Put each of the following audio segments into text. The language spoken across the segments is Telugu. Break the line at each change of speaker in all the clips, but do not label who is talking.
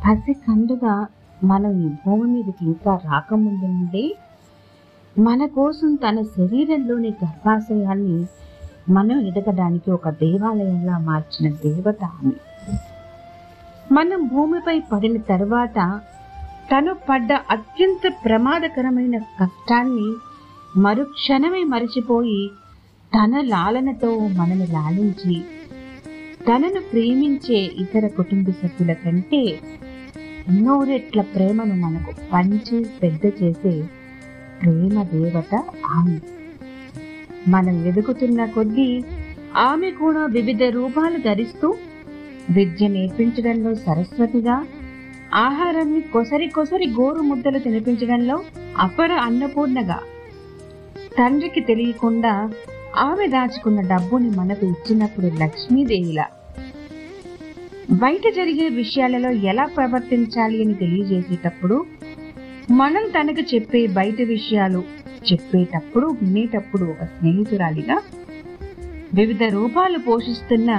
పసి కండుగా మనం ఈ భూమి మీదకి ఇంకా రాకముందు నుండి మన కోసం తన శరీరంలోని గర్భాశయాన్ని మనం ఎదగడానికి ఒక దేవాలయంలా మార్చిన దేవత ఆమె. మనం భూమిపై పడిన తర్వాత తను పడ్డ అత్యంత ప్రమాదకరమైన కష్టాన్ని మరుక్షణమే మరచిపోయి తన లాలనతో మనని లాలించి తనను ప్రేమించే ఇతర కుటుంబ సభ్యుల కంటే ఎన్నో రెట్ల ప్రేమను మనకు పంచి పెద్ద చేసే ప్రేమ దేవత ఆమె. మనం వెదుకుతున్న కొద్దీ ఆమె కూడా వివిధ రూపాలు ధరిస్తూ విద్య నేర్పించడంలో సరస్వతిగా ఆహారాన్ని కొసరి కొసరి గోరు ముద్దలు తినిపించడంలో అపర అన్నపూర్ణగా. తండ్రికి తెలియకుండా ఆమె దాచుకున్న డబ్బుని మనకు ఇచ్చినప్పుడు లక్ష్మీదేవిలా బయట జరిగే విషయాలలో ఎలా ప్రవర్తించాలి అని తెలియజేసేటప్పుడు మనం తనకు చెప్పే బయట విషయాలు చెప్పేటప్పుడు వినేటప్పుడు ఒక స్నేహితురాలిగా వివిధ రూపాలు పోషిస్తున్న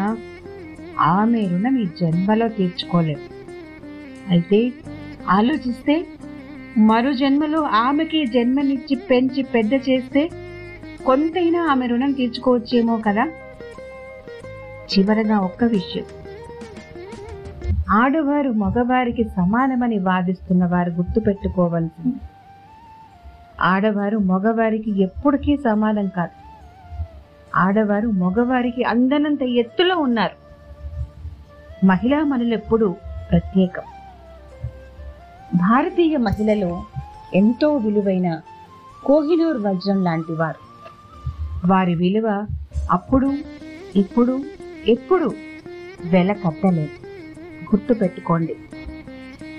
ఆమె రుణం ఈ జన్మలో తీర్చుకోలేం అయితే ఆలోచిస్తే మరో జన్మలో ఆమెకి జన్మనిచ్చి పెంచి పెద్ద చేస్తే కొంతైనా ఆమె రుణం తీర్చుకోవచ్చేమో కదా? చివరగా ఒక్క విషయం. ఆడవారు మగవారికి సమానమని వాదిస్తున్న వారు గుర్తుపెట్టుకోవలసింది. ఆడవారు మగవారికి ఎప్పటికీ సమానం కాదు. ఆడవారు మగవారికి అందనంత ఎత్తులో ఉన్నారు. మహిళా మనులెప్పుడు ప్రత్యేకం. భారతీయ మహిళలు ఎంతో విలువైన కోహినూర్ వజ్రం లాంటి వారు. వారి విలువ అప్పుడు ఇప్పుడు ఎప్పుడు వెల కట్టలేదు గుర్తుపెట్టుకోండి.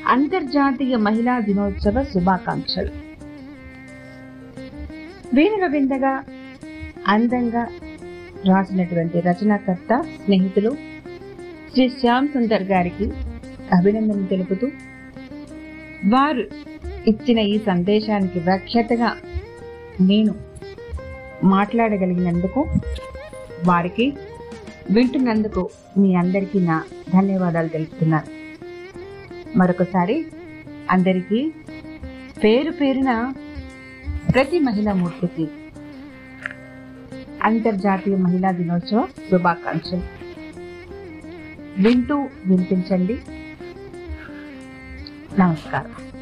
అంతర్జాతీయ మహిళా దినోత్సవ శుభాకాంక్షలు. వీణుల విందగా అందంగా రాసినటువంటి రచనాకర్త స్నేహితులు శ్రీ శ్యామ్ సుందర్ గారికి అభినందన తెలుపుతూ వారు ఇచ్చిన ఈ సందేశానికి వ్యాఖ్యతగా నేను మాట్లాడగలిగినందుకు వారికి వింటున్నందుకు మీ అందరికీ నా ధన్యవాదాలు తెలుపుతున్నాను. మరొకసారి అందరికీ పేరు పేరున ప్రతి మహిళా మూర్తికి అంతర్జాతీయ మహిళా దినోత్సవ శుభాకాంక్షలు. వింటూ వినిపించండి. నమస్కారం.